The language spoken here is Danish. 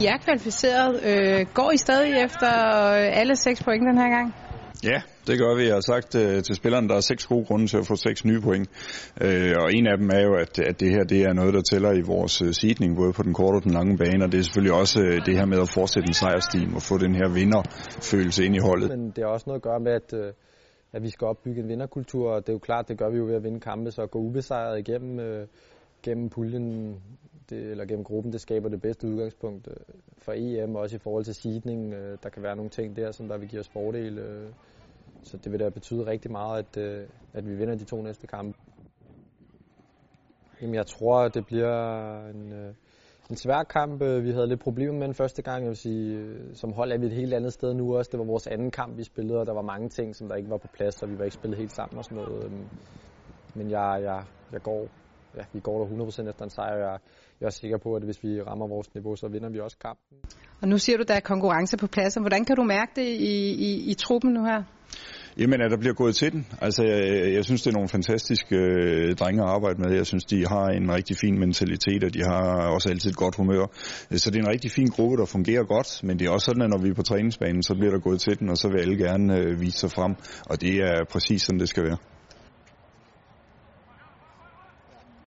I er kvalificeret. Øh, går I stadig efter alle seks point den her gang? Ja, det gør vi. Jeg har sagt uh, til spillerne, der er seks gode grunde til at få seks nye point. Uh, og en af dem er jo, at, at det her det er noget, der tæller i vores uh, seedning, både på den korte og den lange bane. Og det er selvfølgelig også uh, det her med at fortsætte en sejrstim og få den her vinderfølelse ind i holdet. Men det har også noget at gøre med, at, uh, at vi skal opbygge en vinderkultur. Og det er jo klart, det gør vi jo ved at vinde kampe, så at gå ubesejret igennem uh, gennem puljen det, eller gennem gruppen, det skaber det bedste udgangspunkt øh, for EM, også i forhold til seedning. Øh, der kan være nogle ting der, som der vil give os fordele. Øh. Så det vil da betyde rigtig meget, at, øh, at vi vinder de to næste kampe. Jamen, jeg tror, det bliver en, øh, en svær kamp. Vi havde lidt problemer med den første gang. Jeg vil sige, øh, som hold er vi et helt andet sted nu også. Det var vores anden kamp, vi spillede, og der var mange ting, som der ikke var på plads, og vi var ikke spillet helt sammen og sådan noget. Øhm, men jeg, jeg, jeg går, ja, vi går der 100% efter en sejr. Jeg, jeg er sikker på, at hvis vi rammer vores niveau, så vinder vi også kampen. Og nu siger du, der er konkurrence på pladsen. Hvordan kan du mærke det i, i, i truppen nu her? Jamen, at der bliver gået til den. Altså, jeg, jeg synes, det er nogle fantastiske øh, drenge at arbejde med. Jeg synes, de har en rigtig fin mentalitet, og de har også altid et godt humør. Så det er en rigtig fin gruppe, der fungerer godt, men det er også sådan, at når vi er på træningsbanen, så bliver der gået til den, og så vil alle gerne øh, vise sig frem, og det er præcis sådan, det skal være.